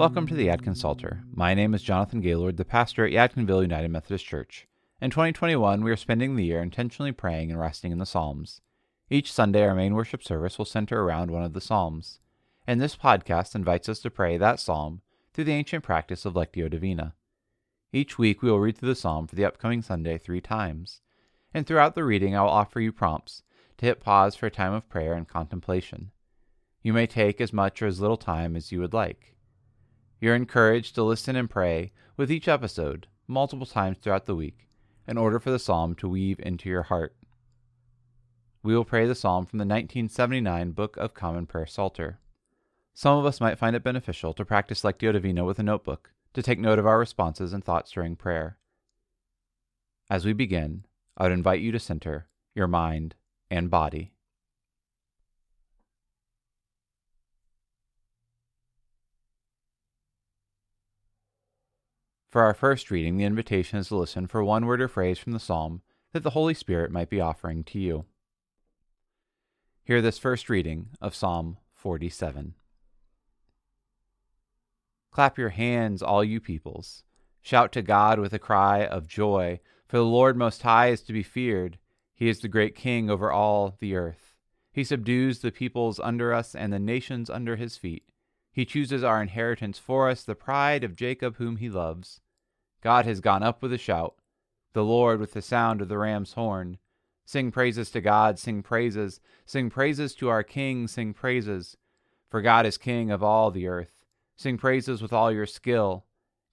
Welcome to the Yadkin Psalter. My name is Jonathan Gaylord, the pastor at Yadkinville United Methodist Church. In 2021, we are spending the year intentionally praying and resting in the Psalms. Each Sunday, our main worship service will center around one of the Psalms, and this podcast invites us to pray that Psalm through the ancient practice of Lectio Divina. Each week, we will read through the Psalm for the upcoming Sunday three times, and throughout the reading, I will offer you prompts to hit pause for a time of prayer and contemplation. You may take as much or as little time as you would like. You're encouraged to listen and pray with each episode multiple times throughout the week in order for the psalm to weave into your heart. We will pray the psalm from the 1979 Book of Common Prayer Psalter. Some of us might find it beneficial to practice Lectio Divina with a notebook to take note of our responses and thoughts during prayer. As we begin, I would invite you to center your mind and body For our first reading, the invitation is to listen for one word or phrase from the psalm that the Holy Spirit might be offering to you. Hear this first reading of Psalm 47. Clap your hands, all you peoples. Shout to God with a cry of joy, for the Lord Most High is to be feared. He is the great King over all the earth. He subdues the peoples under us and the nations under his feet. He chooses our inheritance for us, the pride of Jacob whom he loves. God has gone up with a shout, the Lord with the sound of the ram's horn. Sing praises to God, sing praises, sing praises to our King, sing praises. For God is King of all the earth. Sing praises with all your skill.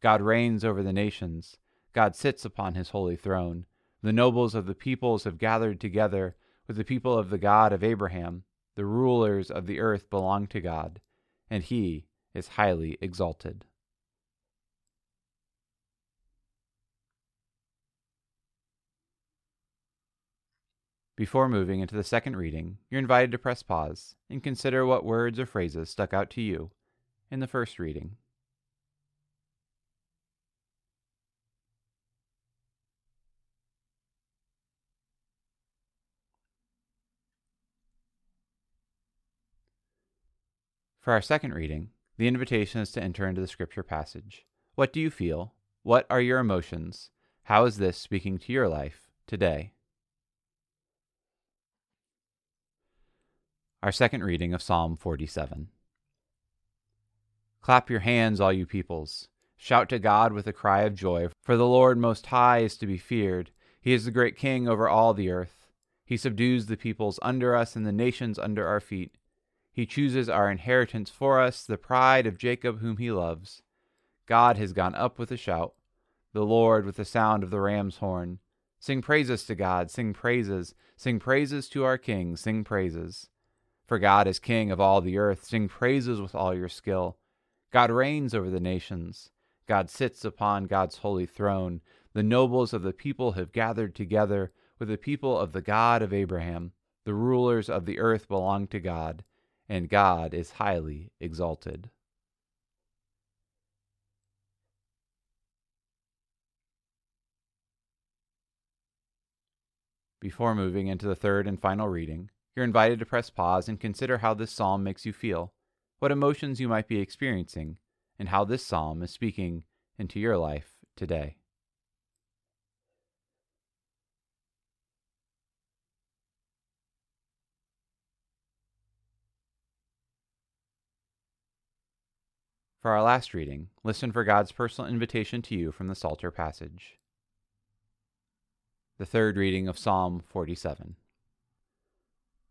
God reigns over the nations. God sits upon his holy throne. The nobles of the peoples have gathered together with the people of the God of Abraham. The rulers of the earth belong to God and he is highly exalted. Before moving into the second reading, you're invited to press pause and consider what words or phrases stuck out to you in the first reading. For our second reading, the invitation is to enter into the scripture passage. What do you feel? What are your emotions? How is this speaking to your life today? Our second reading of Psalm 47. Clap your hands, all you peoples. Shout to God with a cry of joy, for the Lord Most High is to be feared. He is the great King over all the earth. He subdues the peoples under us and the nations under our feet. He chooses our inheritance for us, the pride of Jacob whom he loves. God has gone up with a shout, the Lord with the sound of the ram's horn. Sing praises to God, sing praises, sing praises to our King, sing praises. For God is King of all the earth, sing praises with all your skill. God reigns over the nations. God sits upon God's holy throne. The nobles of the people have gathered together with the people of the God of Abraham. The rulers of the earth belong to God and God is highly exalted. Before moving into the third and final reading, you're invited to press pause and consider how this psalm makes you feel, what emotions you might be experiencing, and how this psalm is speaking into your life today. For our last reading, listen for God's personal invitation to you from the Psalter passage. The third reading of Psalm 47.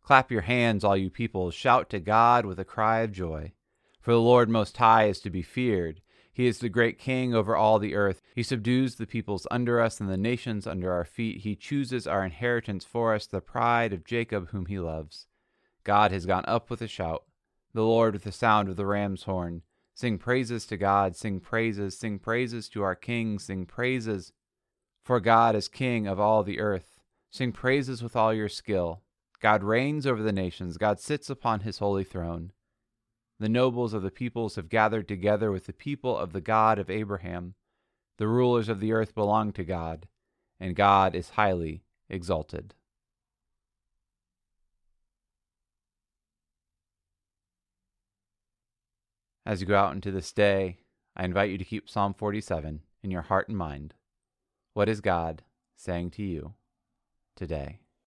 Clap your hands, all you peoples, shout to God with a cry of joy. For the Lord Most High is to be feared. He is the great King over all the earth. He subdues the peoples under us and the nations under our feet. He chooses our inheritance for us, the pride of Jacob whom he loves. God has gone up with a shout, the Lord with the sound of the ram's horn. Sing praises to God, sing praises, sing praises to our King, sing praises. For God is King of all the earth. Sing praises with all your skill. God reigns over the nations, God sits upon his holy throne. The nobles of the peoples have gathered together with the people of the God of Abraham. The rulers of the earth belong to God, and God is highly exalted. As you go out into this day, I invite you to keep Psalm 47 in your heart and mind. What is God saying to you today?